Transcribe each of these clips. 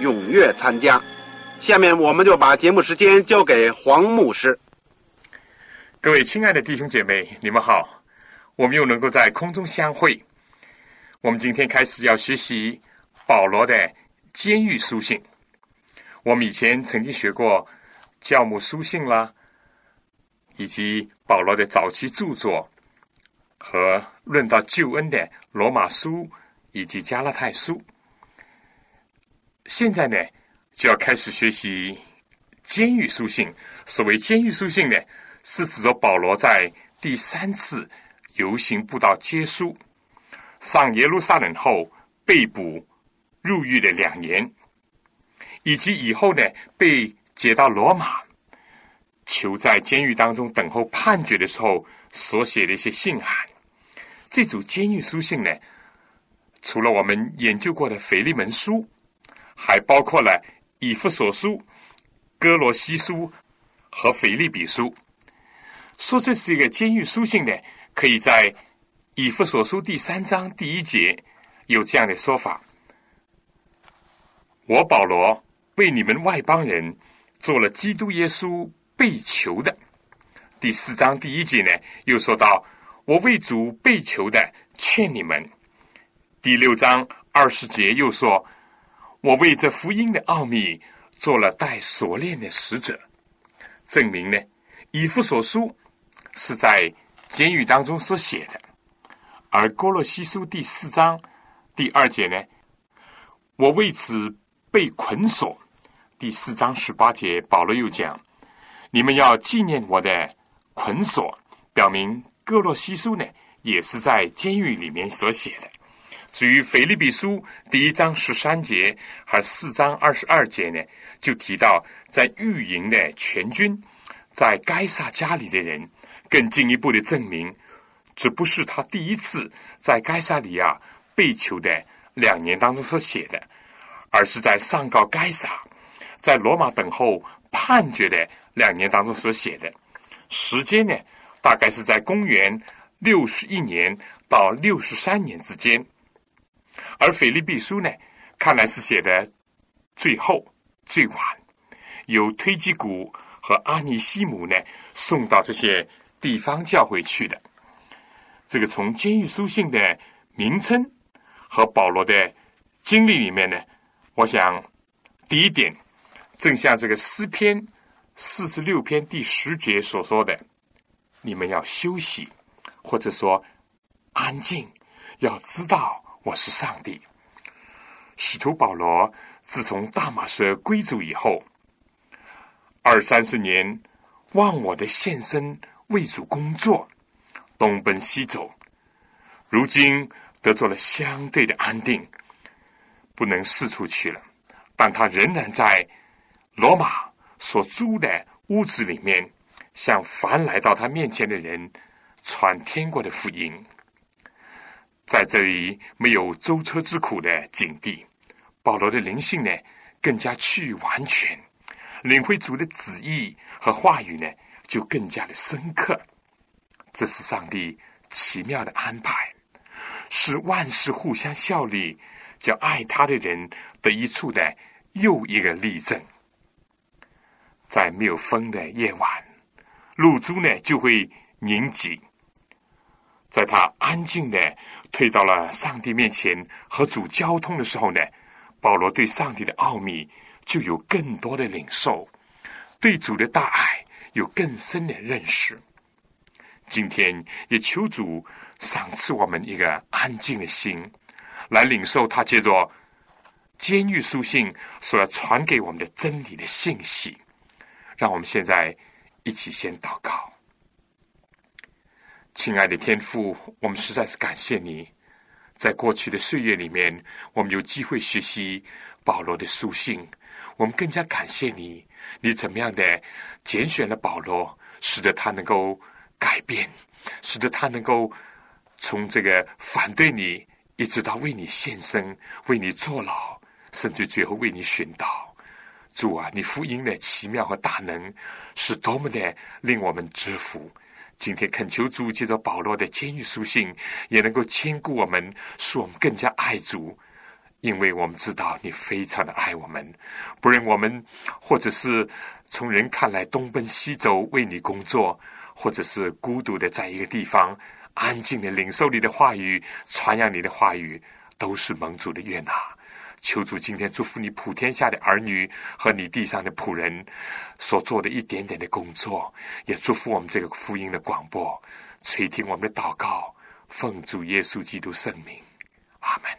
踊跃参加。下面我们就把节目时间交给黄牧师。各位亲爱的弟兄姐妹，你们好，我们又能够在空中相会。我们今天开始要学习保罗的监狱书信。我们以前曾经学过教母书信啦。以及保罗的早期著作和论到救恩的罗马书以及加拉太书，现在呢就要开始学习监狱书信。所谓监狱书信呢，是指着保罗在第三次游行布道结束、上耶路撒冷后被捕入狱的两年，以及以后呢被解到罗马。囚在监狱当中等候判决的时候所写的一些信函，这组监狱书信呢，除了我们研究过的腓利门书，还包括了以弗所书、哥罗西书和腓利比书。说这是一个监狱书信呢，可以在以弗所书第三章第一节有这样的说法：我保罗为你们外邦人做了基督耶稣。被囚的第四章第一节呢，又说到：“我为主被囚的，劝你们。”第六章二十节又说：“我为这福音的奥秘做了带锁链的使者。”证明呢，以弗所书是在监狱当中所写的，而哥罗西书第四章第二节呢，我为此被捆锁。第四章十八节，保罗又讲。你们要纪念我的捆锁，表明哥洛西书呢也是在监狱里面所写的。至于腓利比书第一章十三节和四章二十二节呢，就提到在御营的全军，在该撒家里的人，更进一步的证明，这不是他第一次在该撒里亚被囚的两年当中所写的，而是在上告该撒，在罗马等候判决的。两年当中所写的时间呢，大概是在公元六十一年到六十三年之间，而腓利比书呢，看来是写的最后最晚，由推基古和阿尼西姆呢送到这些地方教会去的。这个从监狱书信的名称和保罗的经历里面呢，我想第一点，正像这个诗篇。四十六篇第十节所说的：“你们要休息，或者说安静，要知道我是上帝。”使徒保罗自从大马士归主以后，二三十年忘我的献身为主工作，东奔西走，如今得做了相对的安定，不能四处去了，但他仍然在罗马。所租的屋子里面，向凡来到他面前的人传天国的福音。在这里没有舟车之苦的境地，保罗的灵性呢更加趋于完全，领会主的旨意和话语呢就更加的深刻。这是上帝奇妙的安排，是万事互相效力，叫爱他的人得一处的又一个例证。在没有风的夜晚，露珠呢就会凝集。在他安静的退到了上帝面前和主交通的时候呢，保罗对上帝的奥秘就有更多的领受，对主的大爱有更深的认识。今天也求主赏赐我们一个安静的心，来领受他借着监狱书信所要传给我们的真理的信息。让我们现在一起先祷告，亲爱的天父，我们实在是感谢你。在过去的岁月里面，我们有机会学习保罗的书信，我们更加感谢你。你怎么样的拣选了保罗，使得他能够改变，使得他能够从这个反对你，一直到为你献身、为你坐牢，甚至最后为你寻道。主啊，你福音的奇妙和大能，是多么的令我们折服。今天恳求主借着保罗的监狱书信，也能够兼顾我们，使我们更加爱主，因为我们知道你非常的爱我们。不论我们或者是从人看来东奔西走为你工作，或者是孤独的在一个地方安静的领受你的话语、传扬你的话语，都是蒙主的悦纳。求主今天祝福你普天下的儿女和你地上的仆人所做的一点点的工作，也祝福我们这个福音的广播，垂听我们的祷告，奉主耶稣基督圣名，阿门。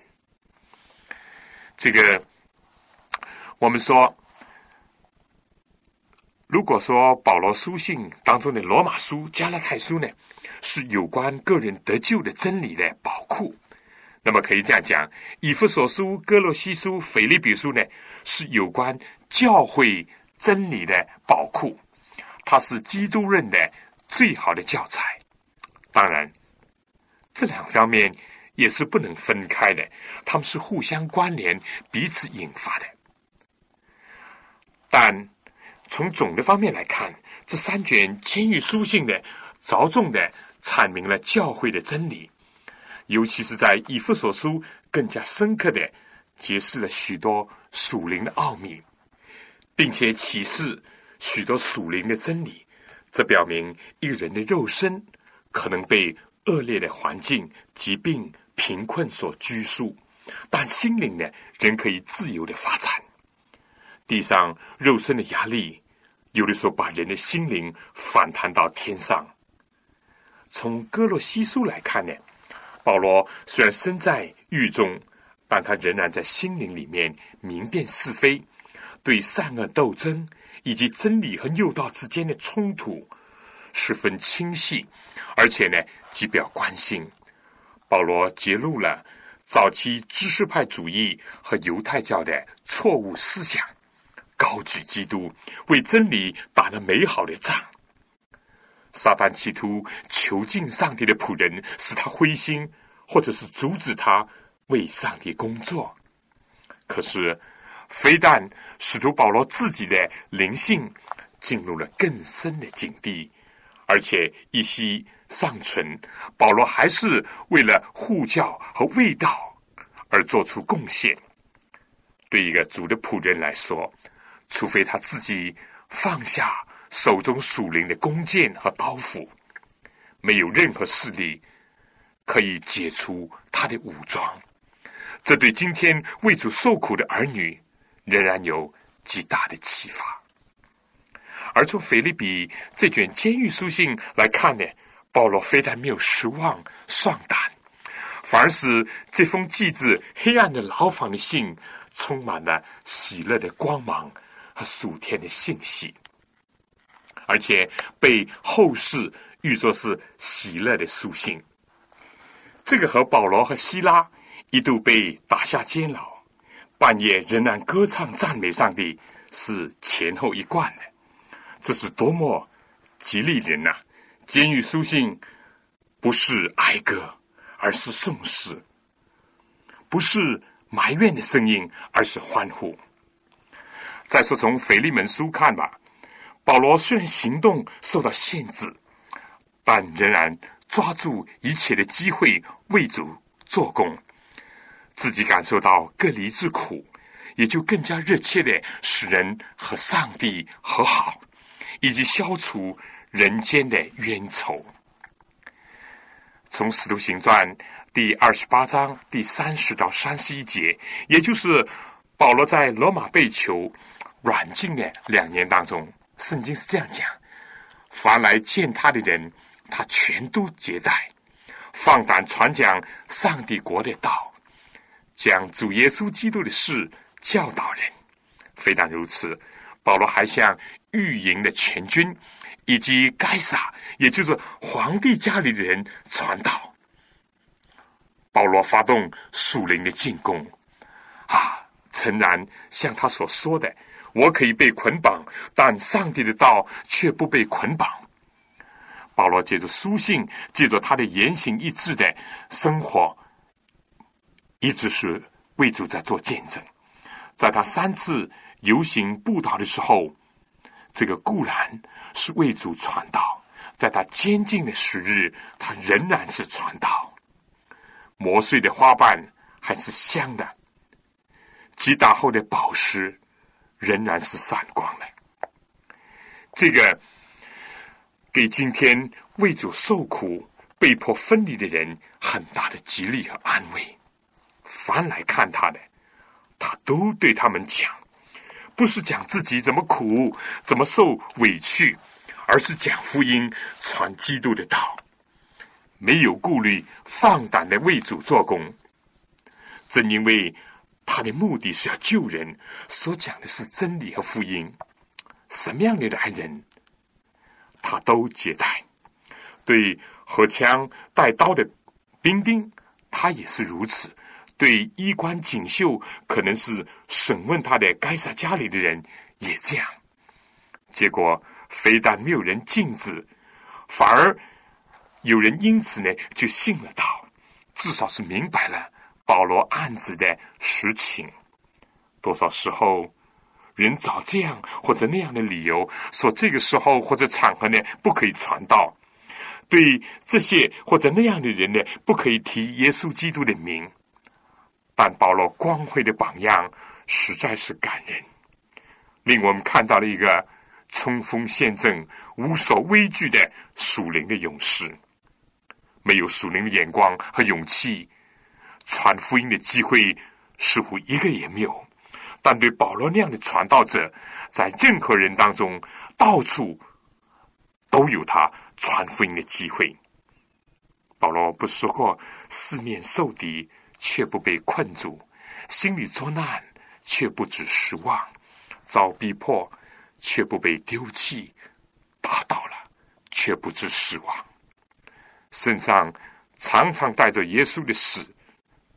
这个我们说，如果说保罗书信当中的罗马书、加拉太书呢，是有关个人得救的真理的宝库。那么可以这样讲，《以弗所书》《哥罗西书》《腓利比书》呢，是有关教会真理的宝库，它是基督论的最好的教材。当然，这两方面也是不能分开的，他们是互相关联、彼此引发的。但从总的方面来看，这三卷监狱书信呢，着重的阐明了教会的真理。尤其是在以弗所书，更加深刻的揭示了许多属灵的奥秘，并且启示许多属灵的真理。这表明一个人的肉身可能被恶劣的环境、疾病、贫困所拘束，但心灵呢，仍可以自由的发展。地上肉身的压力，有的时候把人的心灵反弹到天上。从哥罗西书来看呢？保罗虽然身在狱中，但他仍然在心灵里面明辨是非，对善恶斗争以及真理和诱道之间的冲突十分清晰，而且呢极表关心。保罗揭露了早期知识派主义和犹太教的错误思想，高举基督，为真理打了美好的仗。撒旦企图囚禁上帝的仆人，使他灰心，或者是阻止他为上帝工作。可是，非但使徒保罗自己的灵性进入了更深的境地，而且一息尚存，保罗还是为了护教和卫道而做出贡献。对一个主的仆人来说，除非他自己放下。手中属灵的弓箭和刀斧，没有任何势力可以解除他的武装。这对今天为主受苦的儿女仍然有极大的启发。而从腓利比这卷监狱书信来看呢，保罗非但没有失望丧胆，反而是这封寄自黑暗的牢房的信充满了喜乐的光芒和属天的信息。而且被后世誉作是喜乐的书信。这个和保罗和希拉一度被打下监牢，半夜仍然歌唱赞美上帝，是前后一贯的。这是多么激励人呐！监狱书信不是哀歌，而是颂诗；不是埋怨的声音，而是欢呼。再说从腓利门书看吧。保罗虽然行动受到限制，但仍然抓住一切的机会为主做工。自己感受到隔离之苦，也就更加热切的使人和上帝和好，以及消除人间的冤仇。从《使徒行传》第二十八章第三十到三十一节，也就是。保罗在罗马被囚软禁的两年当中，圣经是这样讲：凡来见他的人，他全都接待，放胆传讲上帝国的道，将主耶稣基督的事教导人。非但如此，保罗还向御营的全军以及该撒，也就是皇帝家里的人传道。保罗发动属灵的进攻，啊，诚然像他所说的，我可以被捆绑，但上帝的道却不被捆绑。保罗借着书信，借着他的言行一致的生活，一直是为主在做见证。在他三次游行布道的时候，这个固然是为主传道；在他监禁的时日，他仍然是传道。磨碎的花瓣还是香的，击打后的宝石仍然是闪光的。这个给今天为主受苦、被迫分离的人很大的激励和安慰。凡来看他的，他都对他们讲，不是讲自己怎么苦、怎么受委屈，而是讲福音、传基督的道。没有顾虑，放胆的为主做工。正因为他的目的是要救人，所讲的是真理和福音。什么样的男人，他都接待。对荷枪带刀的兵丁，他也是如此。对衣冠锦绣，可能是审问他的该撒家里的人，也这样。结果非但没有人禁止，反而。有人因此呢就信了道，至少是明白了保罗案子的实情。多少时候，人找这样或者那样的理由，说这个时候或者场合呢不可以传道，对这些或者那样的人呢不可以提耶稣基督的名。但保罗光辉的榜样实在是感人，令我们看到了一个冲锋陷阵、无所畏惧的属灵的勇士。没有属灵的眼光和勇气，传福音的机会似乎一个也没有。但对保罗那样的传道者，在任何人当中，到处都有他传福音的机会。保罗不是说过：四面受敌却不被困住，心里作难却不知失望，遭逼迫却不被丢弃，打倒了却不知失望。身上常常带着耶稣的死，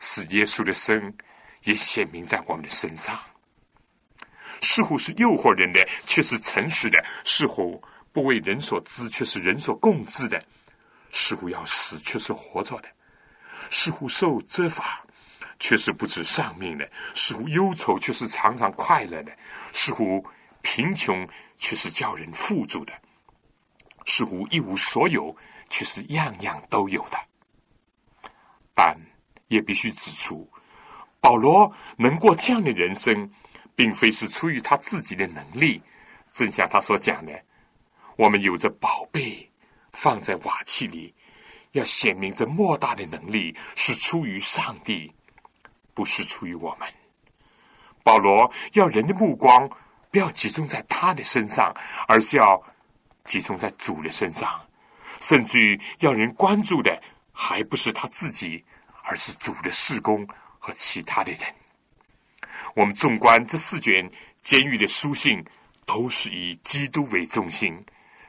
使耶稣的生也显明在我们的身上。似乎是诱惑人的，却是诚实的；似乎不为人所知，却是人所共知的；似乎要死，却是活着的；似乎受责罚，却是不知丧命的；似乎忧愁，却是常常快乐的；似乎贫穷，却是叫人富足的；似乎一无所有。却是样样都有的，但也必须指出，保罗能过这样的人生，并非是出于他自己的能力。正像他所讲的，我们有着宝贝放在瓦器里，要显明这莫大的能力是出于上帝，不是出于我们。保罗要人的目光不要集中在他的身上，而是要集中在主的身上。甚至要人关注的，还不是他自己，而是主的事工和其他的人。我们纵观这四卷监狱的书信，都是以基督为中心，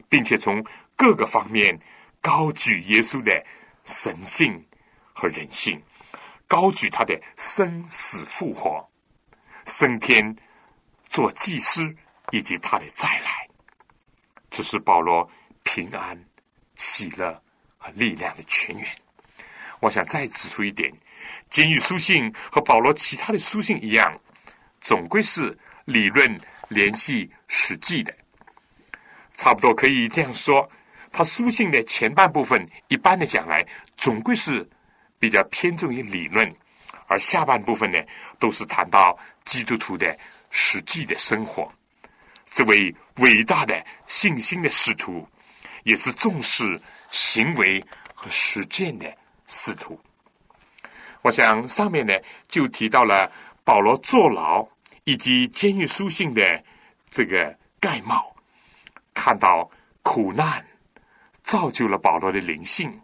并且从各个方面高举耶稣的神性和人性，高举他的生死复活、升天、做祭司以及他的再来。这是保罗平安。喜乐和力量的泉源。我想再指出一点：监狱书信和保罗其他的书信一样，总归是理论联系实际的。差不多可以这样说，他书信的前半部分，一般的讲来，总归是比较偏重于理论；而下半部分呢，都是谈到基督徒的实际的生活。这位伟大的信心的使徒。也是重视行为和实践的使徒。我想上面呢就提到了保罗坐牢以及监狱书信的这个盖帽，看到苦难造就了保罗的灵性，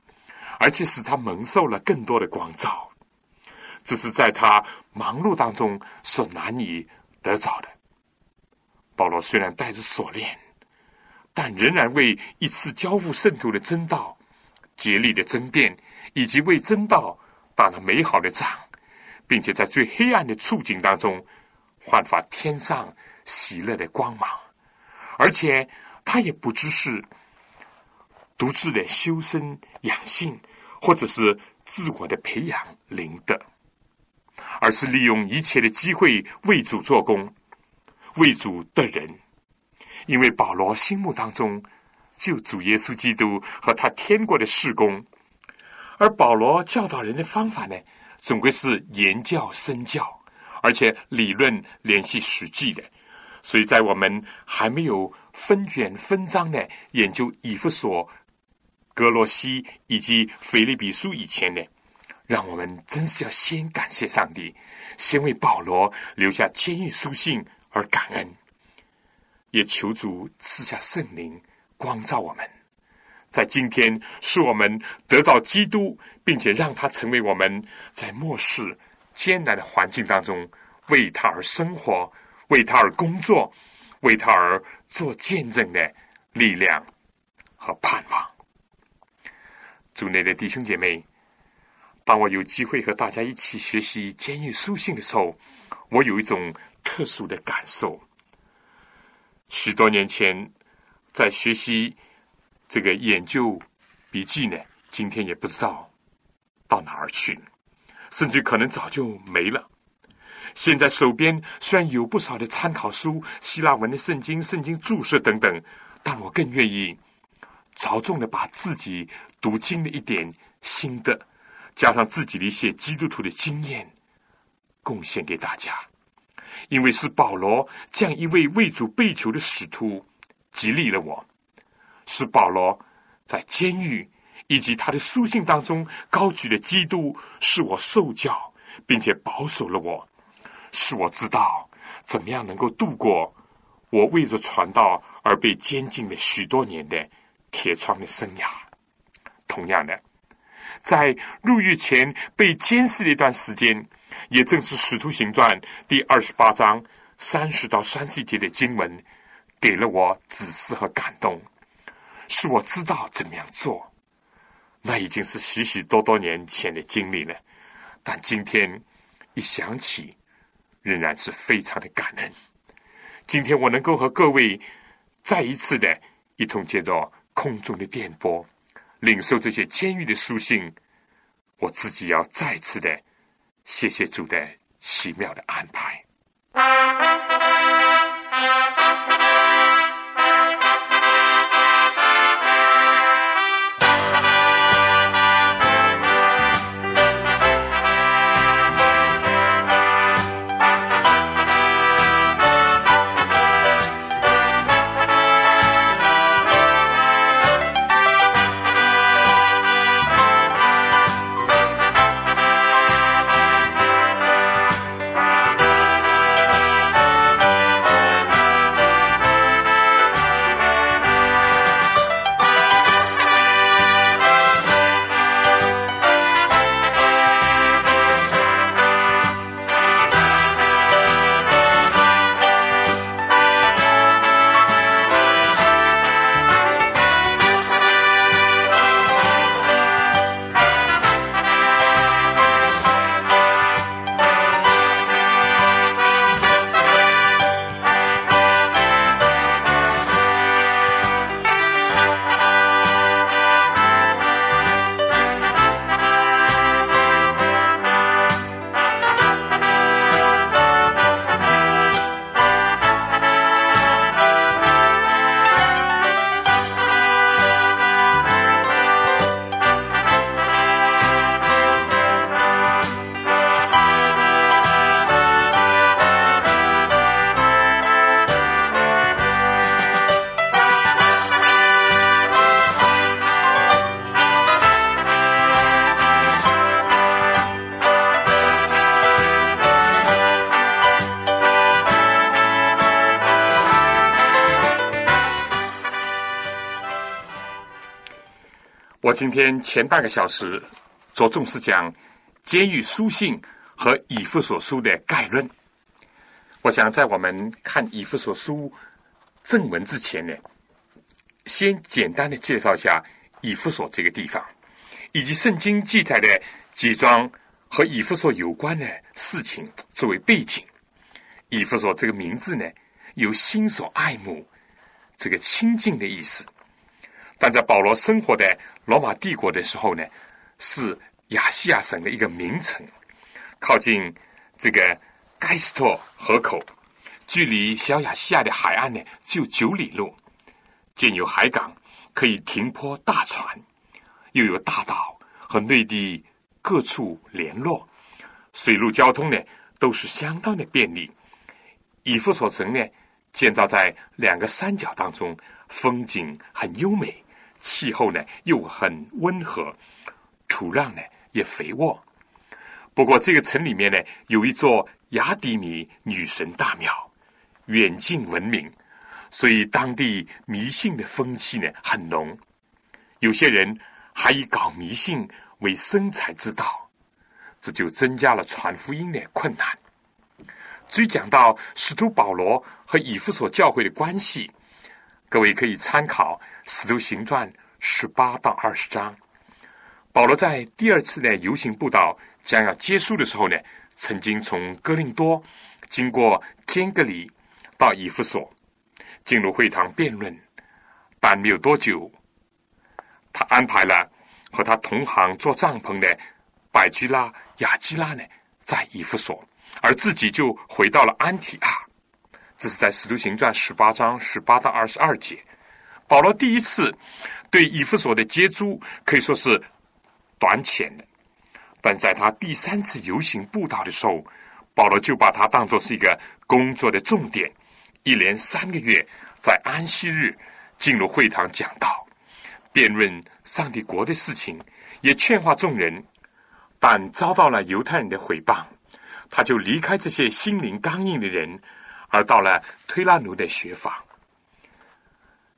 而且使他蒙受了更多的光照，这是在他忙碌当中所难以得着的。保罗虽然带着锁链，但仍然为一次交付圣徒的真道竭力的争辩，以及为真道打了美好的仗，并且在最黑暗的处境当中。焕发天上喜乐的光芒，而且他也不知是独自的修身养性，或者是自我的培养灵德，而是利用一切的机会为主做工，为主的人。因为保罗心目当中就主耶稣基督和他天国的事工，而保罗教导人的方法呢，总归是言教身教。而且理论联系实际的，所以在我们还没有分卷分章的研究以弗所、格罗西以及腓利比书以前呢，让我们真是要先感谢上帝，先为保罗留下监狱书信而感恩，也求主赐下圣灵光照我们，在今天使我们得到基督，并且让他成为我们在末世。艰难的环境当中，为他而生活，为他而工作，为他而做见证的力量和盼望。组内的弟兄姐妹，当我有机会和大家一起学习监狱书信的时候，我有一种特殊的感受。许多年前，在学习这个研究笔记呢，今天也不知道到哪儿去了。甚至可能早就没了。现在手边虽然有不少的参考书、希腊文的圣经、圣经注释等等，但我更愿意着重的把自己读经的一点心得，加上自己的一些基督徒的经验，贡献给大家。因为是保罗这样一位为主被囚的使徒，激励了我；是保罗在监狱。以及他的书信当中高举的基督，是我受教，并且保守了我，使我知道怎么样能够度过我为着传道而被监禁的许多年的铁窗的生涯。同样的，在入狱前被监视的一段时间，也正是《使徒行传》第二十八章三十到三十一节的经文，给了我指示和感动，使我知道怎么样做。那已经是许许多多年前的经历了，但今天一想起，仍然是非常的感恩。今天我能够和各位再一次的一同接到空中的电波，领受这些监狱的书信，我自己要再次的谢谢主的奇妙的安排。我今天前半个小时着重是讲监狱书信和以弗所书的概论。我想在我们看以弗所书正文之前呢，先简单的介绍一下以弗所这个地方，以及圣经记载的几桩和以弗所有关的事情作为背景。以弗所这个名字呢，有心所爱慕、这个亲近的意思。但在保罗生活的罗马帝国的时候呢，是亚细亚省的一个名城，靠近这个盖斯托河口，距离小亚细亚的海岸呢只有九里路，建有海港，可以停泊大船，又有大岛和内地各处联络，水陆交通呢都是相当的便利。以弗所城呢建造在两个山脚当中，风景很优美。气候呢又很温和，土壤呢也肥沃。不过这个城里面呢有一座雅迪米女神大庙，远近闻名，所以当地迷信的风气呢很浓。有些人还以搞迷信为生财之道，这就增加了传福音的困难。至于讲到使徒保罗和以弗所教会的关系。各位可以参考《使徒行传》十八到二十章。保罗在第二次的游行布道将要结束的时候呢，曾经从哥林多经过坚格里到以弗所，进入会堂辩论。但没有多久，他安排了和他同行做帐篷的百基拉、雅基拉呢，在以弗所，而自己就回到了安提阿。这是在《使徒行传》十八章十八到二十二节，保罗第一次对以弗所的接触可以说是短浅的，但在他第三次游行布道的时候，保罗就把它当作是一个工作的重点，一连三个月在安息日进入会堂讲道，辩论上帝国的事情，也劝化众人，但遭到了犹太人的毁谤，他就离开这些心灵刚硬的人。而到了推拉奴的学坊，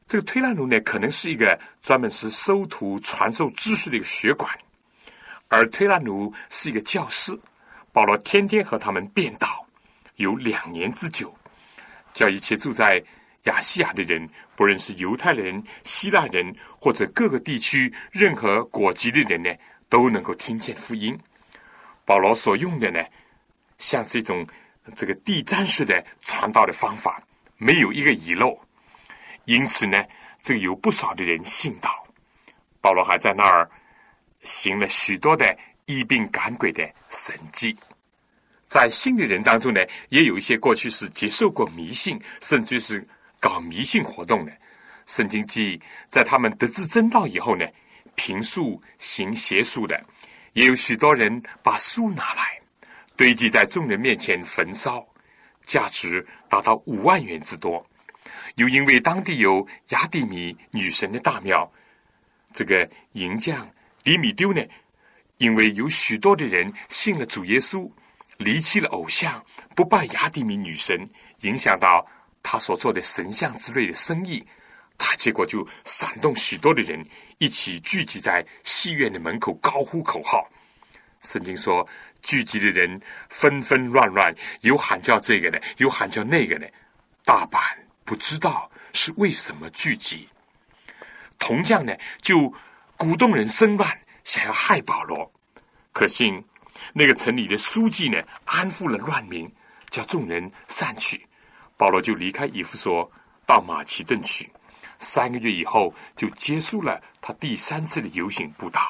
这个推拉奴呢，可能是一个专门是收徒传授知识的一个学馆，而推拉奴是一个教师。保罗天天和他们辩道，有两年之久，叫一切住在亚细亚的人，不论是犹太人、希腊人或者各个地区任何国籍的人呢，都能够听见福音。保罗所用的呢，像是一种。这个地毡式的传道的方法没有一个遗漏，因此呢，这个有不少的人信道。保罗还在那儿行了许多的医病赶鬼的神迹。在信的人当中呢，也有一些过去是接受过迷信，甚至是搞迷信活动的。圣经记在他们得知真道以后呢，平素行邪术的，也有许多人把书拿来。堆积在众人面前焚烧，价值达到五万元之多。又因为当地有雅典米女神的大庙，这个银匠迪米丢呢，因为有许多的人信了主耶稣，离弃了偶像，不拜雅典米女神，影响到他所做的神像之类的生意，他结果就煽动许多的人一起聚集在戏院的门口，高呼口号。圣经说。聚集的人纷纷乱乱，有喊叫这个的，有喊叫那个的，大半不知道是为什么聚集。铜匠呢，就鼓动人生乱，想要害保罗。可幸那个城里的书记呢，安抚了乱民，叫众人散去。保罗就离开以弗所，到马其顿去。三个月以后，就结束了他第三次的游行布道。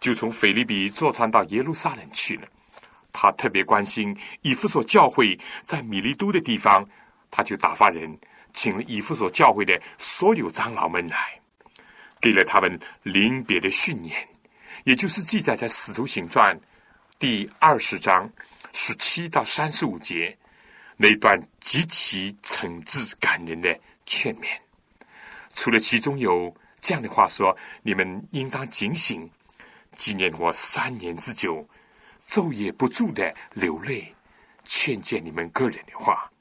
就从菲利比坐船到耶路撒冷去了。他特别关心以弗所教会在米利都的地方，他就打发人请了以弗所教会的所有长老们来，给了他们临别的训言，也就是记载在《使徒行传》第二十章十七到三十五节那段极其诚挚感人的劝勉。除了其中有这样的话说：“你们应当警醒。”纪念我三年之久，昼夜不住的流泪，劝诫你们个人的话。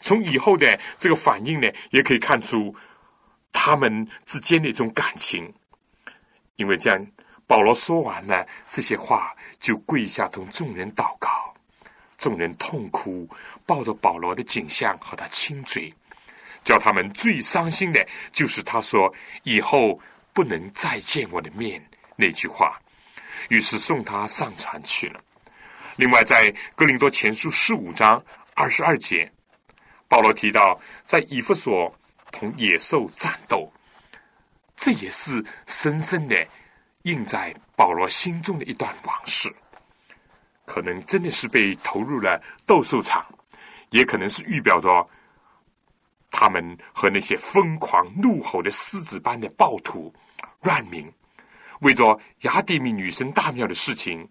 从以后的这个反应呢，也可以看出他们之间的一种感情。因为这样，保罗说完了这些话，就跪下同众人祷告。众人痛哭，抱着保罗的景象和他亲嘴，叫他们最伤心的就是他说以后不能再见我的面那句话。于是送他上船去了。另外，在哥林多前书十五章二十二节，保罗提到在以弗所同野兽战斗。这也是深深的印在保罗心中的一段往事，可能真的是被投入了斗兽场，也可能是预表着他们和那些疯狂怒吼的狮子般的暴徒乱民，为着雅典米女神大庙的事情，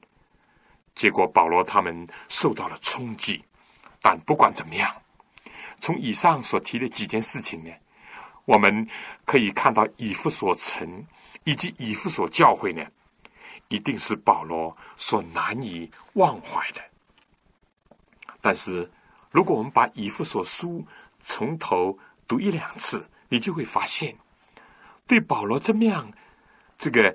结果保罗他们受到了冲击。但不管怎么样，从以上所提的几件事情呢？我们可以看到以弗所城以及以弗所教会呢，一定是保罗所难以忘怀的。但是，如果我们把以弗所书从头读一两次，你就会发现，对保罗这么样这个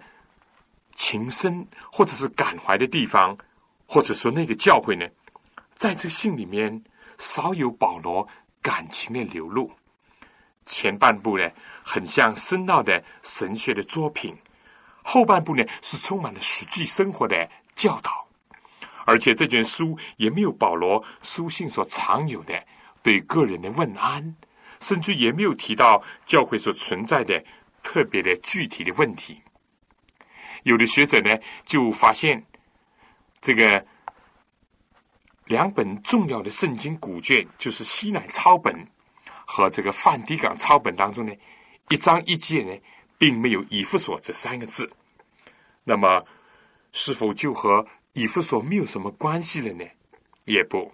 情深或者是感怀的地方，或者说那个教会呢，在这信里面少有保罗感情的流露。前半部呢，很像深奥的神学的作品；后半部呢，是充满了实际生活的教导。而且这卷书也没有保罗书信所常有的对个人的问安，甚至也没有提到教会所存在的特别的具体的问题。有的学者呢，就发现这个两本重要的圣经古卷，就是西乃抄本。和这个梵蒂冈抄本当中呢，一章一节呢，并没有以弗所这三个字。那么，是否就和以弗所没有什么关系了呢？也不。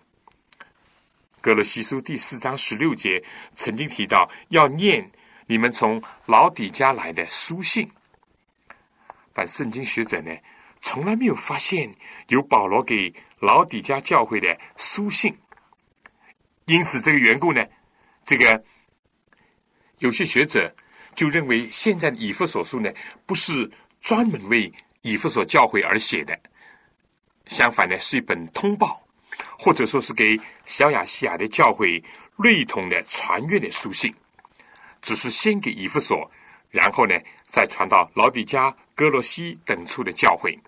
格罗西书第四章十六节曾经提到要念你们从老底家来的书信，但圣经学者呢，从来没有发现有保罗给老底家教会的书信。因此，这个缘故呢。这个有些学者就认为，现在的以弗所书呢，不是专门为以弗所教会而写的，相反呢，是一本通报，或者说是给小亚细亚的教会类同的传阅的书信，只是先给以弗所，然后呢，再传到老底加、哥罗西等处的教会。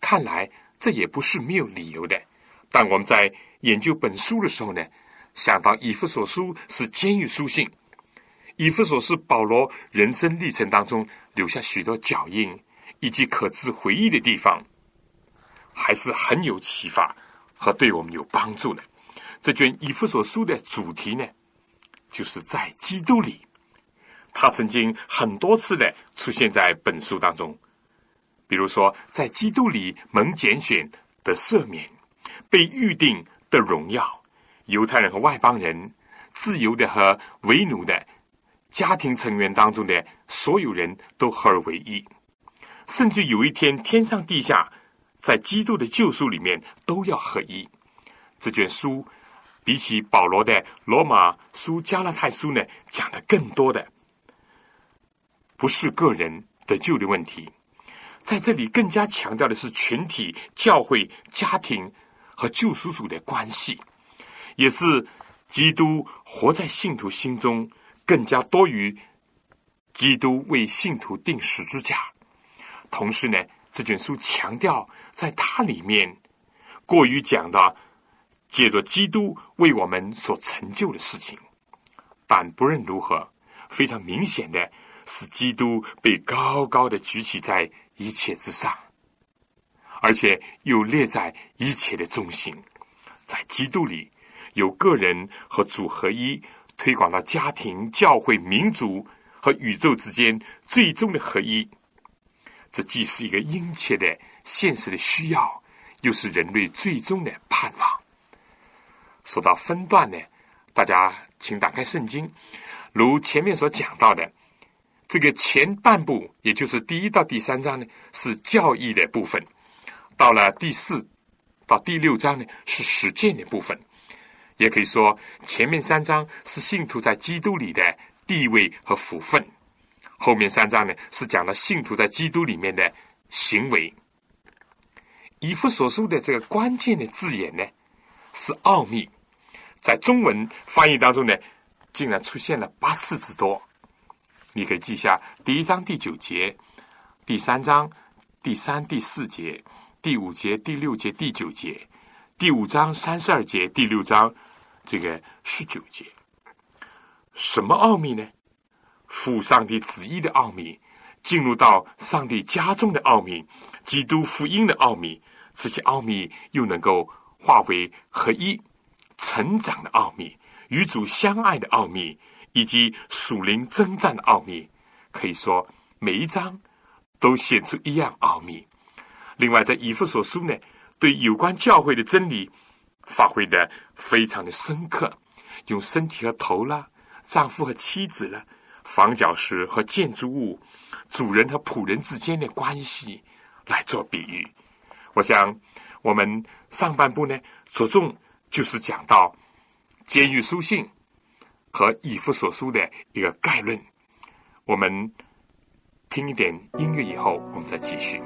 看来这也不是没有理由的。但我们在研究本书的时候呢？想到以弗所书是监狱书信，以弗所是保罗人生历程当中留下许多脚印以及可知回忆的地方，还是很有启发和对我们有帮助的。这卷以弗所书的主题呢，就是在基督里。他曾经很多次的出现在本书当中，比如说在基督里蒙拣选的赦免，被预定的荣耀。犹太人和外邦人，自由的和为奴的，家庭成员当中的所有人都合而为一，甚至有一天天上地下，在基督的救赎里面都要合一。这卷书比起保罗的罗马书、加拉太书呢，讲的更多的不是个人的救的问题，在这里更加强调的是群体、教会、家庭和救赎主的关系。也是基督活在信徒心中，更加多于基督为信徒定十字架。同时呢，这卷书强调在它里面过于讲的，借着基督为我们所成就的事情。但不论如何，非常明显的是，基督被高高的举起在一切之上，而且又列在一切的中心，在基督里。由个人和主合一，推广到家庭、教会、民族和宇宙之间最终的合一。这既是一个殷切的现实的需要，又是人类最终的盼望。说到分段呢，大家请打开圣经，如前面所讲到的，这个前半部，也就是第一到第三章呢，是教义的部分；到了第四到第六章呢，是实践的部分。也可以说，前面三章是信徒在基督里的地位和福分，后面三章呢是讲了信徒在基督里面的行为。以弗所书的这个关键的字眼呢是奥秘，在中文翻译当中呢竟然出现了八次之多。你可以记下第一章第九节，第三章第三、第四节，第五节、第六节、第九节，第五章三十二节，第六章这个十九节。什么奥秘呢？父上帝旨意的奥秘，进入到上帝家中的奥秘，基督福音的奥秘，这些奥秘又能够化为合一、成长的奥秘，与主相爱的奥秘。以及属灵征战的奥秘，可以说每一章都显出一样奥秘。另外，在以弗所书呢，对有关教会的真理发挥的非常的深刻，用身体和头啦，丈夫和妻子啦，房角石和建筑物，主人和仆人之间的关系来做比喻。我想，我们上半部呢，着重就是讲到监狱书信。和以弗所书的一个概论，我们听一点音乐以后，我们再继续。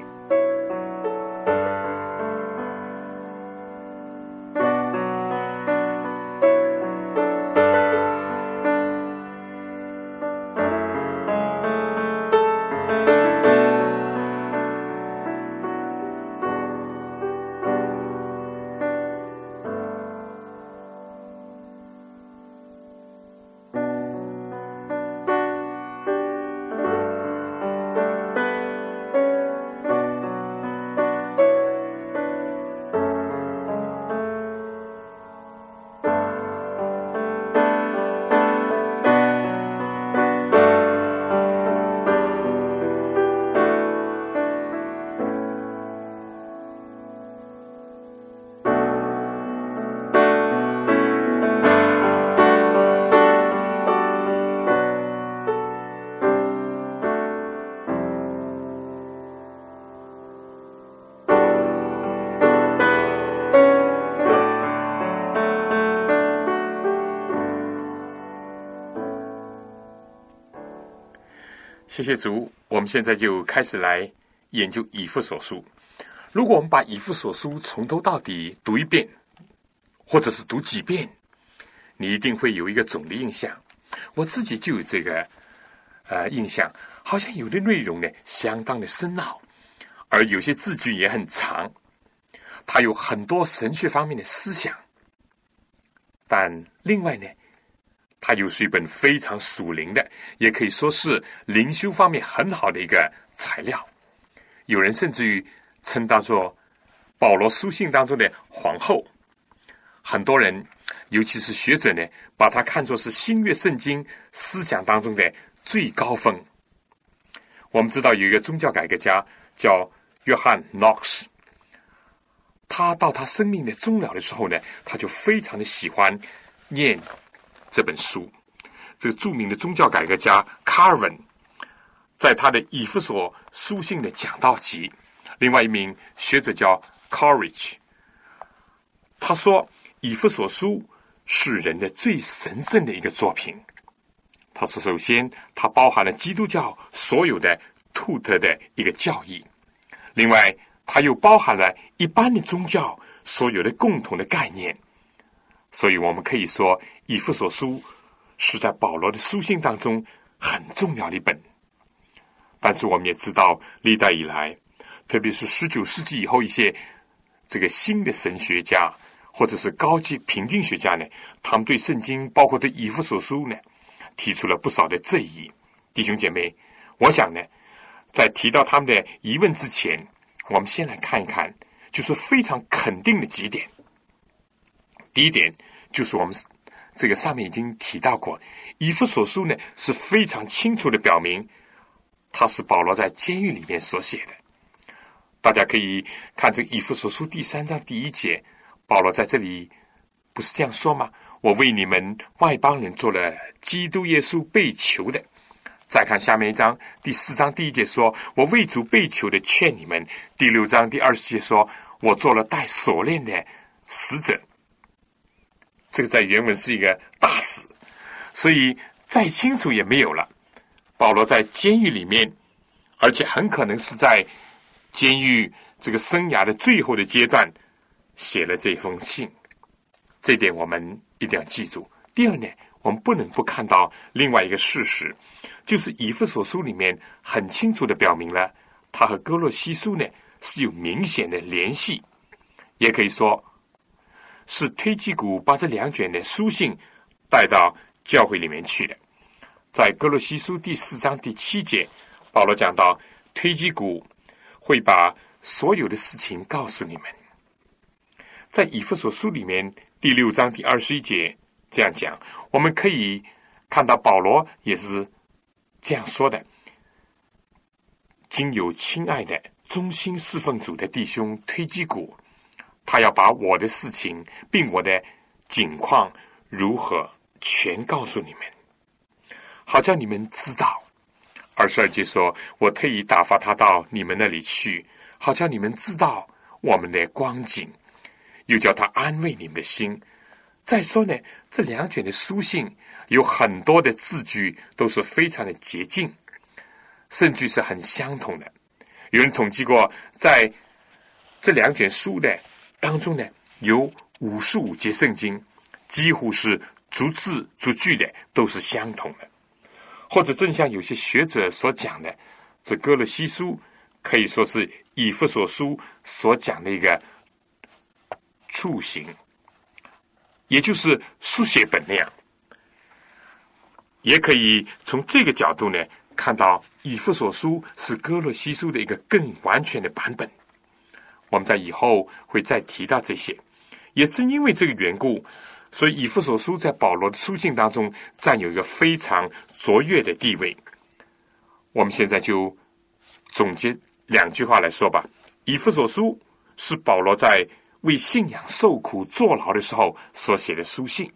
谢谢主，我们现在就开始来研究以弗所书。如果我们把以弗所书从头到底读一遍，或者是读几遍，你一定会有一个总的印象。我自己就有这个呃印象，好像有的内容呢相当的深奥，而有些字句也很长，它有很多神学方面的思想。但另外呢？它又是一本非常属灵的，也可以说是灵修方面很好的一个材料。有人甚至于称它做保罗书信当中的皇后。很多人，尤其是学者呢，把它看作是新约圣经思想当中的最高峰。我们知道有一个宗教改革家叫约翰·诺克斯，他到他生命的终了的时候呢，他就非常的喜欢念。这本书，这个著名的宗教改革家卡尔文，在他的《以弗所书信的讲道集》，另外一名学者叫 Courage，他说，《以弗所书》是人的最神圣的一个作品。他说，首先，它包含了基督教所有的独特的一个教义；另外，它又包含了一般的宗教所有的共同的概念。所以我们可以说。以弗所书是在保罗的书信当中很重要的一本，但是我们也知道，历代以来，特别是十九世纪以后，一些这个新的神学家或者是高级平静学家呢，他们对圣经，包括对以弗所书呢，提出了不少的质疑。弟兄姐妹，我想呢，在提到他们的疑问之前，我们先来看一看，就是非常肯定的几点。第一点就是我们。这个上面已经提到过，《以弗所书》呢是非常清楚的表明，它是保罗在监狱里面所写的。大家可以看这《以弗所书》第三章第一节，保罗在这里不是这样说吗？我为你们外邦人做了基督耶稣被囚的。再看下面一章第四章第一节，说我为主被囚的，劝你们。第六章第二十节，说我做了带锁链的使者。这个在原文是一个大使，所以再清楚也没有了。保罗在监狱里面，而且很可能是在监狱这个生涯的最后的阶段写了这封信。这点我们一定要记住。第二呢，我们不能不看到另外一个事实，就是以弗所书里面很清楚的表明了，他和哥洛西书呢是有明显的联系，也可以说是推基古把这两卷的书信带到教会里面去的。在哥罗西书第四章第七节，保罗讲到推基古会把所有的事情告诉你们。在以弗所书里面第六章第二十一节这样讲，我们可以看到保罗也是这样说的：“经有亲爱的忠心侍奉主的弟兄推基古，他要把我的事情并我的境况如何全告诉你们。”好叫你们知道，二十二节说：“我特意打发他到你们那里去，好叫你们知道我们的光景，又叫他安慰你们的心。”再说呢，这两卷的书信有很多的字句都是非常的洁净，甚至是很相同的。有人统计过，在这两卷书的当中呢，有五十五节圣经几乎是逐字逐句的都是相同的。或者正像有些学者所讲的，这哥勒西书可以说是以弗所书所讲的一个雏形，也就是书写本那样。也可以从这个角度呢，看到以弗所书是哥勒西书的一个更完全的版本。我们在以后会再提到这些。也正因为这个缘故。所以，以弗所书在保罗的书信当中占有一个非常卓越的地位。我们现在就总结两句话来说吧：以弗所书是保罗在为信仰受苦坐牢的时候所写的书信，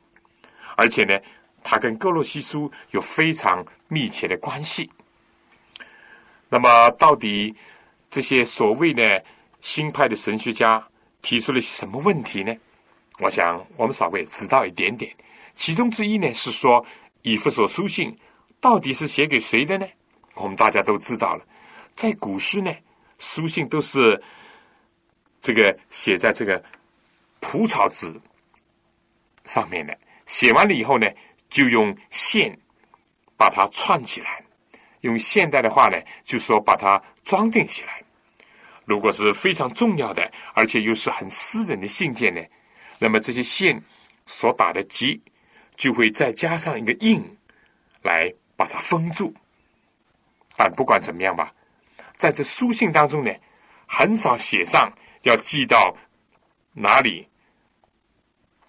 而且呢，他跟哥罗西书有非常密切的关系。那么，到底这些所谓的新派的神学家提出了什么问题呢？我想，我们稍微知道一点点。其中之一呢，是说以弗所书信到底是写给谁的呢？我们大家都知道了，在古时呢，书信都是这个写在这个蒲草纸上面的。写完了以后呢，就用线把它串起来。用现代的话呢，就说把它装订起来。如果是非常重要的，而且又是很私人的信件呢？那么这些线所打的结，就会再加上一个印，来把它封住。但不管怎么样吧，在这书信当中呢，很少写上要寄到哪里，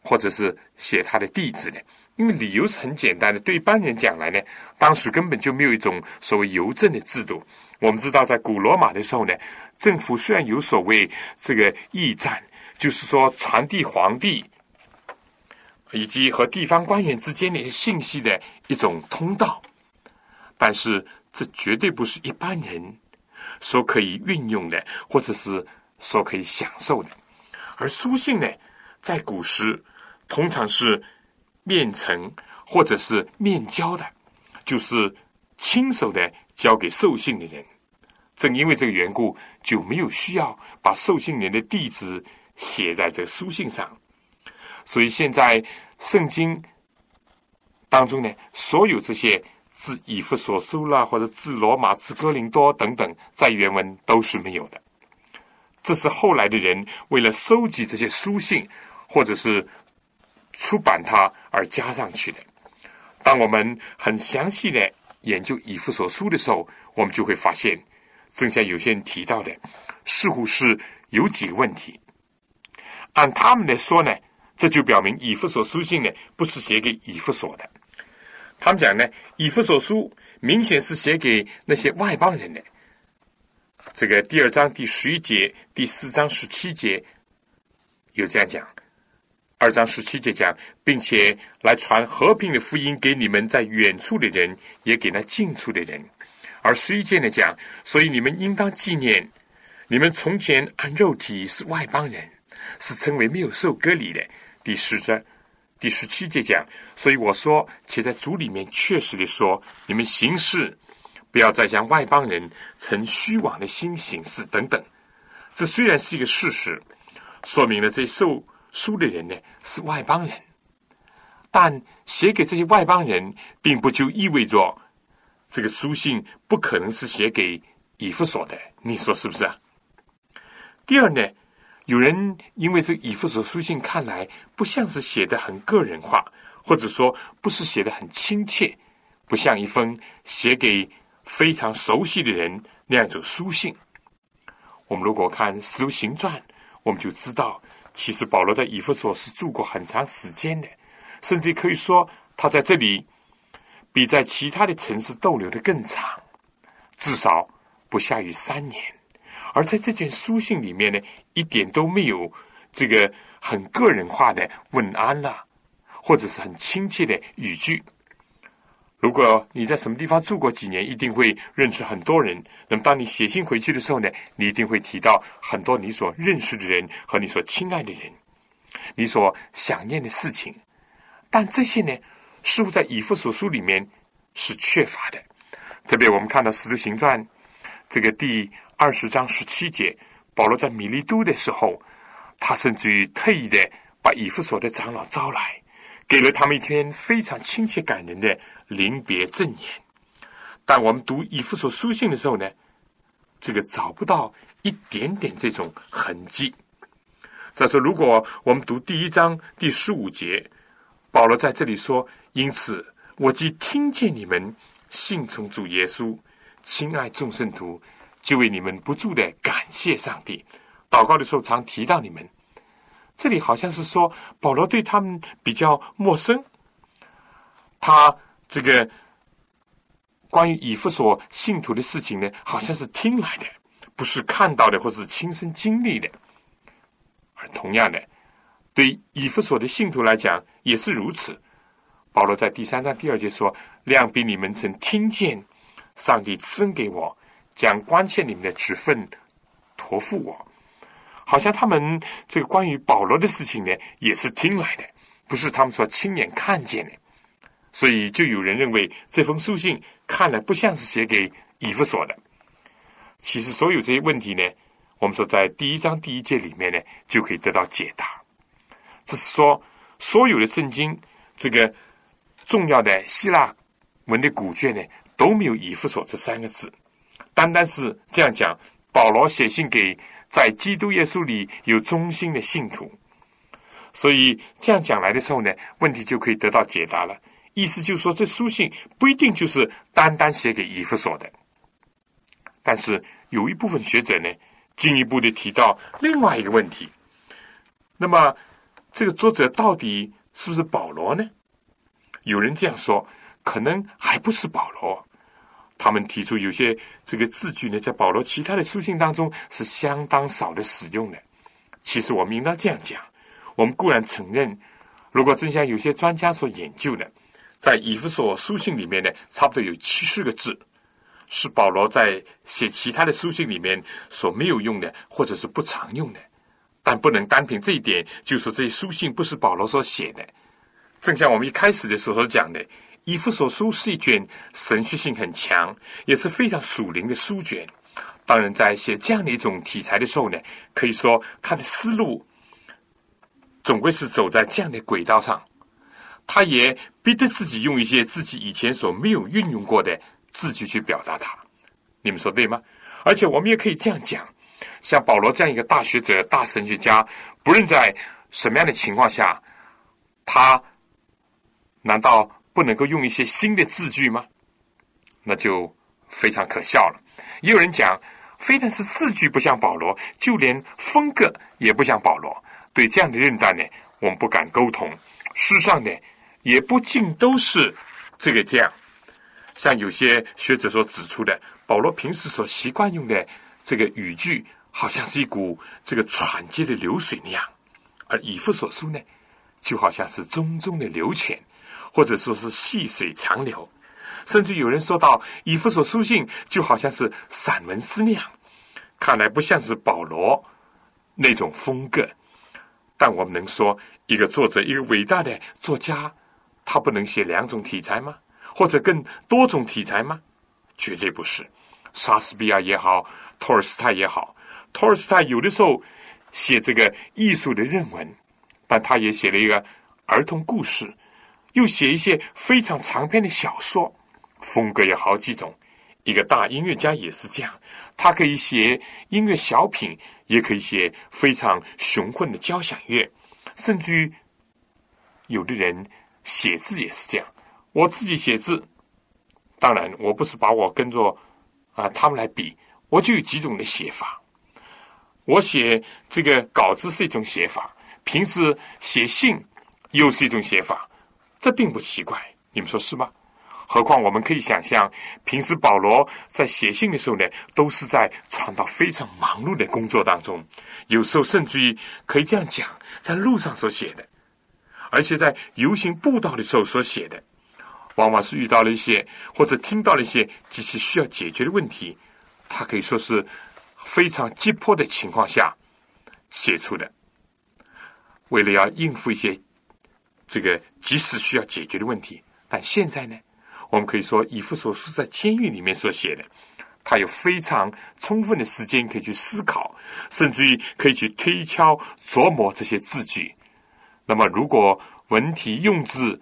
或者是写他的地址的，因为理由是很简单的。对一般人讲来呢，当时根本就没有一种所谓邮政的制度。我们知道，在古罗马的时候呢，政府虽然有所谓这个驿站。就是说，传递皇帝以及和地方官员之间的信息的一种通道，但是这绝对不是一般人所可以运用的，或者是所可以享受的。而书信呢，在古时通常是面呈或者是面交的，就是亲手的交给受信的人。正因为这个缘故，就没有需要把受信人的地址。写在这书信上，所以现在圣经当中呢，所有这些字以弗所书啦，或者字罗马、字哥林多等等，在原文都是没有的。这是后来的人为了收集这些书信，或者是出版它而加上去的。当我们很详细的研究以弗所书的时候，我们就会发现，正像有些人提到的，似乎是有几个问题。按他们来说呢，这就表明以弗所书信呢不是写给以弗所的。他们讲呢，以弗所书明显是写给那些外邦人的。这个第二章第十一节、第四章十七节有这样讲。二章十七节讲，并且来传和平的福音给你们在远处的人，也给那近处的人。而十一节呢讲，所以你们应当纪念，你们从前按肉体是外邦人。是称为没有受割礼的。第十章第十七节讲，所以我说，且在主里面确实的说，你们行事不要再向外邦人存虚妄的心行事等等。这虽然是一个事实，说明了这受书的人呢是外邦人，但写给这些外邦人，并不就意味着这个书信不可能是写给以弗所的。你说是不是啊？第二呢，有人因为这以弗所书信看来不像是写的很个人化，或者说不是写的很亲切，不像一封写给。非常熟悉的人那样一种书信。我们如果看《使徒行传》，我们就知道，其实保罗在以弗所是住过很长时间的，甚至可以说他在这里比在其他的城市逗留的更长，至少不下于三年。而在这卷书信里面呢，一点都没有这个很个人化的问安啦，或者是很亲切的语句。如果你在什么地方住过几年，一定会认识很多人。那么，当你写信回去的时候呢，你一定会提到很多你所认识的人和你所亲爱的人，你所想念的事情。但这些呢，似乎在以弗所书里面是缺乏的。特别我们看到《使徒行传》这个第二十章十七节，保罗在米利都的时候，他甚至于特意的把以弗所的长老招来，给了他们一篇非常亲切感人的。临别赠言，但我们读以弗所书信的时候呢，这个找不到一点点这种痕迹。再说，如果我们读第一章第十五节，保罗在这里说：“因此，我既听见你们信从主耶稣，亲爱众圣徒，就为你们不住的感谢上帝。祷告的时候常提到你们。”这里好像是说保罗对他们比较陌生，他。这个关于以弗所信徒的事情呢，好像是听来的，不是看到的，或是亲身经历的。而同样的，对以弗所的信徒来讲也是如此。保罗在第三章第二节说：“量比你们曾听见，上帝赐恩给我，将关切你们的职分托付我。”好像他们这个关于保罗的事情呢，也是听来的，不是他们所亲眼看见的。所以，就有人认为这封书信看来不像是写给以弗所的。其实，所有这些问题呢，我们说在第一章第一节里面呢，就可以得到解答。只是说，所有的圣经这个重要的希腊文的古卷呢，都没有以弗所这三个字。单单是这样讲，保罗写信给在基督耶稣里有忠心的信徒。所以这样讲来的时候呢，问题就可以得到解答了。意思就是说，这书信不一定就是单单写给以弗所的。但是有一部分学者呢，进一步的提到另外一个问题：那么这个作者到底是不是保罗呢？有人这样说，可能还不是保罗。他们提出有些这个字句呢，在保罗其他的书信当中是相当少的使用的。其实我们应当这样讲：我们固然承认，如果真像有些专家所研究的。在以弗所书信里面呢，差不多有七十个字，是保罗在写其他的书信里面所没有用的，或者是不常用的。但不能单凭这一点就说这些书信不是保罗所写的。正像我们一开始的时候所讲的，以弗所书是一卷神学性很强，也是非常属灵的书卷。当然，在写这样的一种题材的时候呢，可以说他的思路总归是走在这样的轨道上。他也逼得自己用一些自己以前所没有运用过的字句去表达它，你们说对吗？而且我们也可以这样讲：像保罗这样一个大学者、大神学家，不论在什么样的情况下，他难道不能够用一些新的字句吗？那就非常可笑了。也有人讲，非但是字句不像保罗，就连风格也不像保罗。对这样的认断呢，我们不敢沟通。事实上呢。也不尽都是这个这样，像有些学者所指出的，保罗平时所习惯用的这个语句，好像是一股这个喘接的流水那样；而以弗所书呢，就好像是淙淙的流泉，或者说是细水长流。甚至有人说到以弗所书信就好像是散文诗那样，看来不像是保罗那种风格。但我们能说，一个作者，一个伟大的作家。他不能写两种题材吗？或者更多种题材吗？绝对不是。莎士比亚也好，托尔斯泰也好，托尔斯泰有的时候写这个艺术的论文，但他也写了一个儿童故事，又写一些非常长篇的小说，风格有好几种。一个大音乐家也是这样，他可以写音乐小品，也可以写非常雄浑的交响乐，甚至于有的人写字也是这样。我自己写字，当然我不是把我跟着。啊，他们来比，我就有几种的写法。我写这个稿子是一种写法，平时写信又是一种写法，这并不奇怪，你们说是吗？何况我们可以想象，平时保罗在写信的时候呢，都是在传到非常忙碌的工作当中，有时候甚至于可以这样讲，在路上所写的，而且在游行步道的时候所写的。往往是遇到了一些或者听到了一些极其需要解决的问题，他可以说是非常急迫的情况下写出的。为了要应付一些这个及时需要解决的问题，但现在呢，我们可以说以弗所书在监狱里面所写的，他有非常充分的时间可以去思考，甚至于可以去推敲琢磨这些字句。那么，如果文体用字，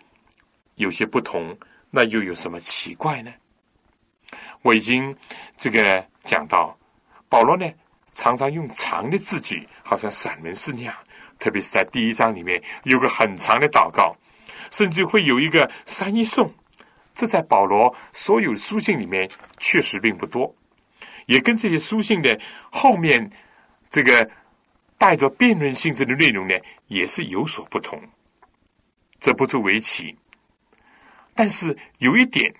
有些不同，那又有什么奇怪呢？我已经这个讲到，保罗呢常常用长的字句，好像散文诗那样，特别是在第一章里面有个很长的祷告，甚至会有一个三一颂。这在保罗所有书信里面确实并不多，也跟这些书信的后面这个带着辩论性质的内容呢也是有所不同。这不足为奇。但是有一点，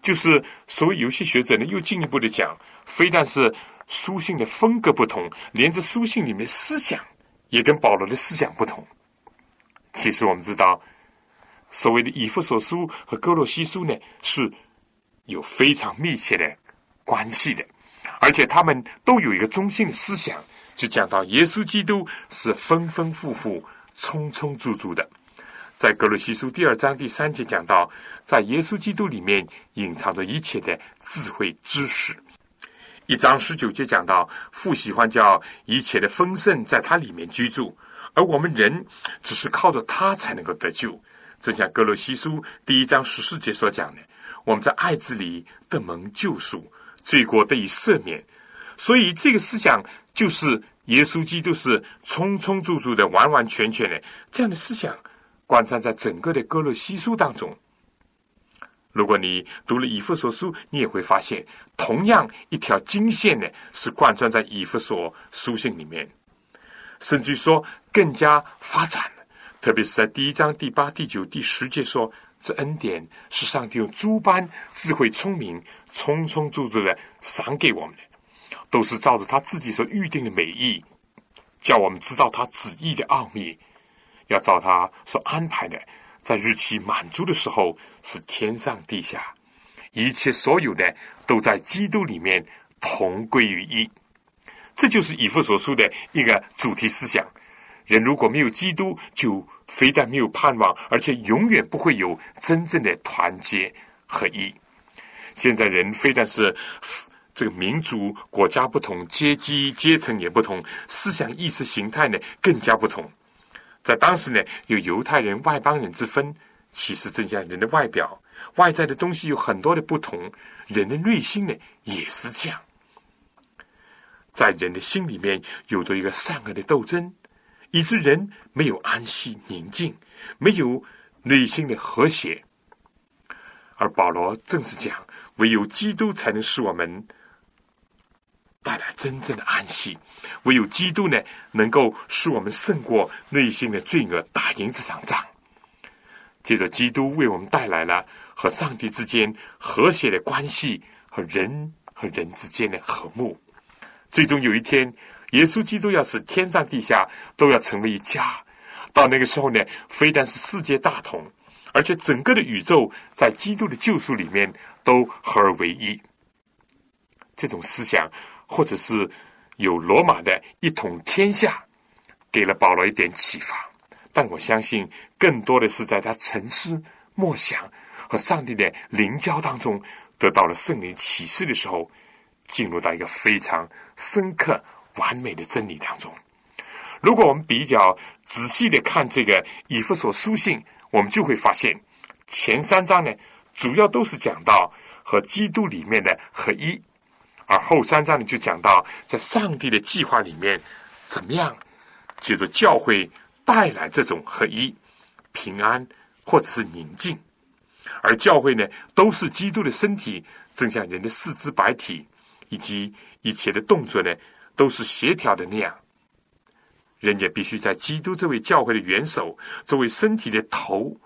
就是所谓游戏学者呢，又进一步的讲，非但是书信的风格不同，连这书信里面思想也跟保罗的思想不同。其实我们知道，所谓的以弗所书和哥罗西书呢，是有非常密切的关系的，而且他们都有一个中心思想，就讲到耶稣基督是丰丰富富、充充足足的。在格罗西书第二章第三节讲到，在耶稣基督里面隐藏着一切的智慧知识。一章十九节讲到，父喜欢叫一切的丰盛在他里面居住，而我们人只是靠着他才能够得救。正像格罗西书第一章十四节所讲的，我们在爱子里得蒙救赎，罪过得以赦免。所以这个思想就是耶稣基督是充充足足的、完完全全的这样的思想。贯穿在整个的哥罗西书当中。如果你读了以弗所书，你也会发现，同样一条经线呢，是贯穿在以弗所书信里面，甚至说更加发展了。特别是在第一章第八、第九、第十节说，这恩典是上帝用诸般智慧、聪明，充充足足的赏给我们的，都是照着他自己所预定的美意，叫我们知道他旨意的奥秘。要照他所安排的，在日期满足的时候，是天上地下一切所有的都在基督里面同归于一。这就是以弗所书的一个主题思想。人如果没有基督，就非但没有盼望，而且永远不会有真正的团结合一。现在人非但是这个民族国家不同，阶级阶层也不同，思想意识形态呢更加不同。在当时呢，有犹太人、外邦人之分。其实，正像人的外表、外在的东西有很多的不同，人的内心呢也是这样。在人的心里面有着一个善恶的斗争，以致人没有安息宁静，没有内心的和谐。而保罗正是讲，唯有基督才能使我们。带来真正的安息，唯有基督呢，能够使我们胜过内心的罪恶，打赢这场仗。接着，基督为我们带来了和上帝之间和谐的关系，和人和人之间的和睦。最终有一天，耶稣基督要使天上地下都要成为一家。到那个时候呢，非但是世界大同，而且整个的宇宙在基督的救赎里面都合而为一。这种思想。或者是有罗马的一统天下，给了保罗一点启发，但我相信更多的是在他沉思默想和上帝的灵交当中得到了圣灵启示的时候，进入到一个非常深刻、完美的真理当中。如果我们比较仔细的看这个以弗所书信，我们就会发现，前三章呢，主要都是讲到和基督里面的合一，而后三章呢，就讲到在上帝的计划里面，怎么样借着教会带来这种合一、平安或者是宁静。而教会呢，都是基督的身体，正像人的四肢白体以及一切的动作呢，都是协调的那样。人也必须在基督这位教会的元首作为身体的头，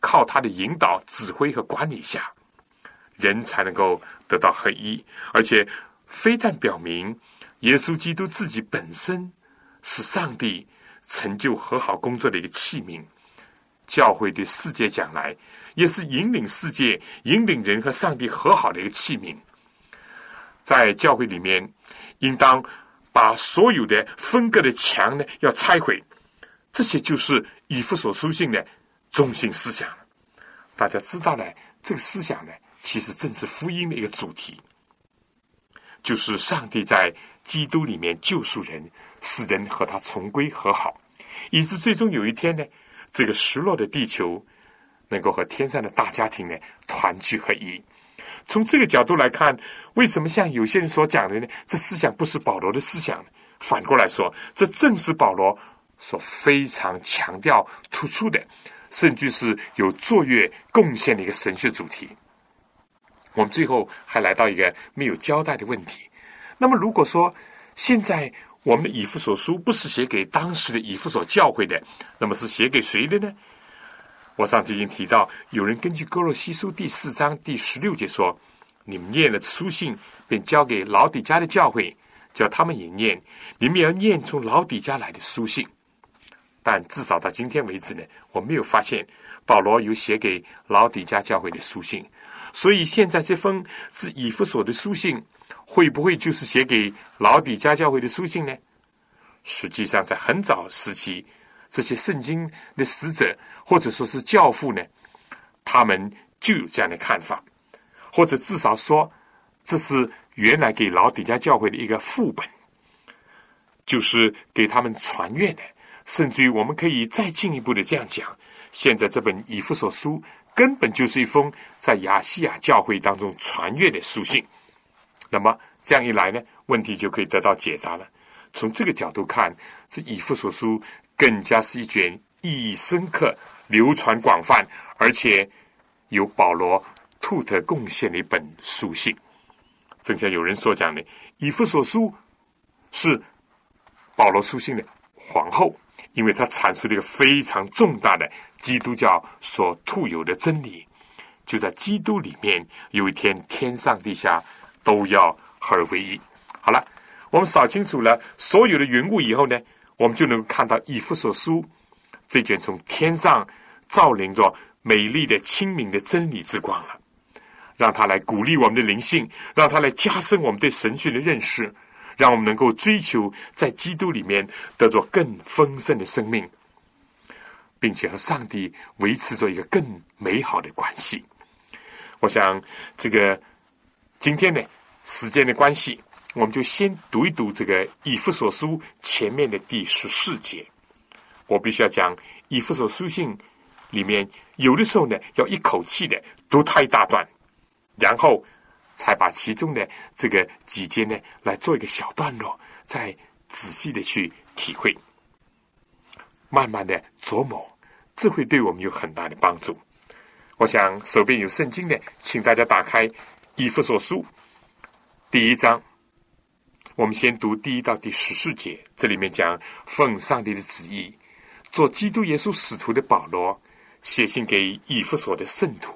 靠他的引导、指挥和管理下，人才能够得到合一。而且，非但表明耶稣基督自己本身是上帝成就和好工作的一个器皿，教会对世界讲来。也是引领世界、引领人和上帝和好的一个器皿。在教会里面，应当把所有的分割的墙呢要拆毁。这些就是以弗所书信的中心思想。大家知道呢，这个思想呢，其实正是福音的一个主题，就是上帝在基督里面救赎人，使人和他重归和好，以致最终有一天呢，这个失落的地球。能够和天上的大家庭呢团聚合一。从这个角度来看，为什么像有些人所讲的呢？这思想不是保罗的思想？反过来说，这正是保罗所非常强调突出的，甚至是有卓越贡献的一个神学主题。我们最后还来到一个没有交代的问题：那么，如果说现在我们的以弗所书不是写给当时的以弗所教会的，那么是写给谁的呢？我上次已经提到，有人根据哥罗西书第四章第十六节说：“你们念了书信，便交给老底家的教会，叫他们也念。你们要念从老底家来的书信。”但至少到今天为止呢，我没有发现保罗有写给老底家教会的书信。所以现在这封自以弗所的书信，会不会就是写给老底家教会的书信呢？实际上，在很早时期，这些圣经的使者。或者说是教父呢，他们就有这样的看法，或者至少说，这是原来给老底家教会的一个副本，就是给他们传阅的。甚至于，我们可以再进一步的这样讲：，现在这本以弗所书根本就是一封在亚细亚教会当中传阅的书信。那么这样一来呢，问题就可以得到解答了。从这个角度看，这以弗所书更加是一卷意义深刻。流传广泛，而且由保罗兔特贡献的一本书信，正像有人所讲的，《以弗所书》是保罗书信的皇后，因为他阐述了一个非常重大的基督教所特有的真理，就在基督里面，有一天天上地下都要合而为一。好了，我们扫清楚了所有的云雾以后呢，我们就能看到《以弗所书》。这卷从天上照临着美丽的、清明的真理之光了，让它来鼓励我们的灵性，让它来加深我们对神学的认识，让我们能够追求在基督里面得着更丰盛的生命，并且和上帝维持着一个更美好的关系。我想，这个今天呢，时间的关系，我们就先读一读这个以弗所书前面的第十四节。我必须要讲以弗所书信里面有的时候呢，要一口气的读它一大段，然后才把其中的这个几节呢来做一个小段落，再仔细的去体会，慢慢的琢磨，这会对我们有很大的帮助。我想手边有圣经的，请大家打开以弗所书第一章，我们先读第一到第十四节，这里面讲奉上帝的旨意。做基督耶稣使徒的保罗写信给以弗所的圣徒，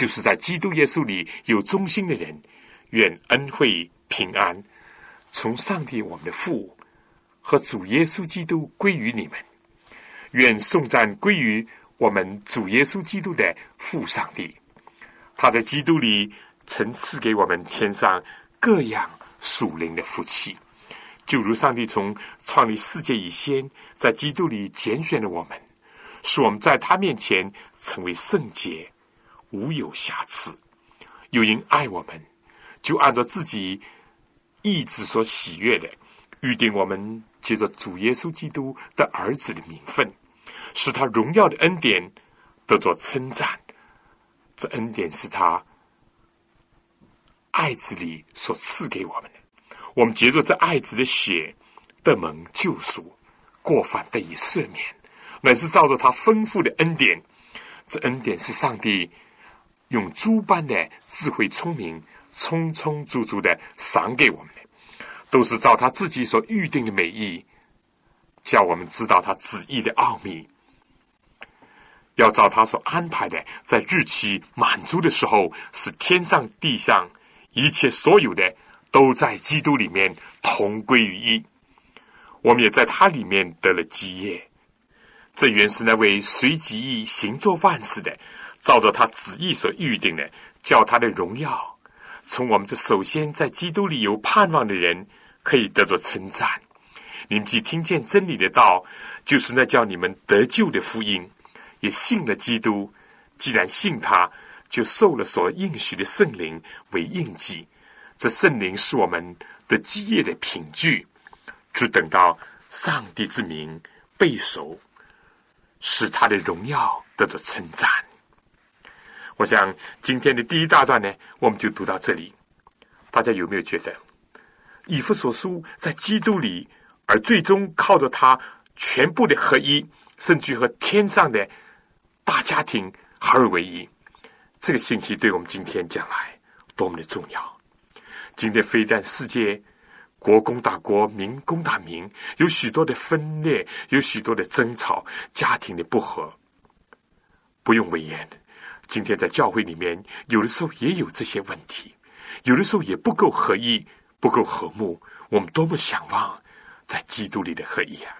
就是在基督耶稣里有忠心的人，愿恩惠平安从上帝我们的父和主耶稣基督归于你们。愿颂赞归于我们主耶稣基督的父上帝。他在基督里曾赐给我们天上各样属灵的福气，就如上帝从创立世界以先。在基督里拣选了我们，使我们在他面前成为圣洁，无有瑕疵。又因爱我们，就按照自己意志所喜悦的，预定我们借着主耶稣基督的儿子的名分，使他荣耀的恩典得着称赞。这恩典是他爱子里所赐给我们的。我们借着这爱子的血得蒙救赎，过犯得以赦免，乃是照着他丰富的恩典。这恩典是上帝用诸般的智慧聪明，充充足足的赏给我们的，都是照他自己所预定的美意，叫我们知道他旨意的奥秘。要照他所安排的，在日期满足的时候，使天上地上一切所有的。都在基督里面同归于一，我们也在他里面得了基业。这原是那位随己意行作万事的，照着他旨意所预定的，叫他的荣耀从我们这首先在基督里有盼望的人可以得着称赞。你们既听见真理的道，就是那叫你们得救的福音，也信了基督。既然信他，就受了所应许的圣灵为印记。这圣灵是我们的基业的凭据，只等到上帝之名备受，使他的荣耀得到称赞。我想今天的第一大段呢，我们就读到这里。大家有没有觉得以弗所书在基督里，而最终靠着他全部的合一，甚至和天上的大家庭合而为一？这个信息对我们今天将来多么的重要！今天非但世界国攻打国，民攻打民，有许多的分裂，有许多的争吵，家庭的不和。不用讳言，今天在教会里面，有的时候也有这些问题，有的时候也不够合一，不够和睦。我们多么向往在基督里的合一啊！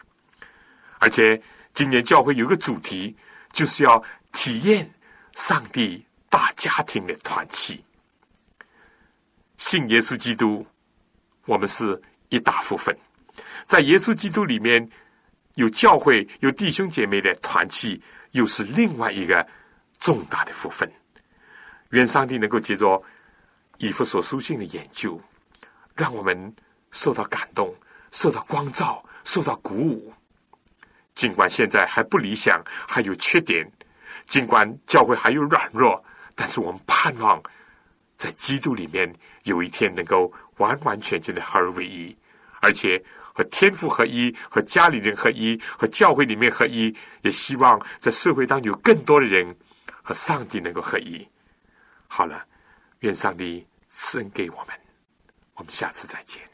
而且今年教会有个主题，就是要体验上帝大家庭的团契。信耶稣基督，我们是一大部分，在耶稣基督里面有教会、有弟兄姐妹的团契，又是另外一个重大的福分。愿上帝能够借着以弗所书信的研究，让我们受到感动、受到光照、受到鼓舞。尽管现在还不理想，还有缺点，尽管教会还有软弱，但是我们盼望在基督里面。有一天能够完完全全的合而为一，而且和天赋合一，和家里人合一，和教会里面合一，也希望在社会当中有更多的人和上帝能够合一。好了，愿上帝赐恩给我们，我们下次再见。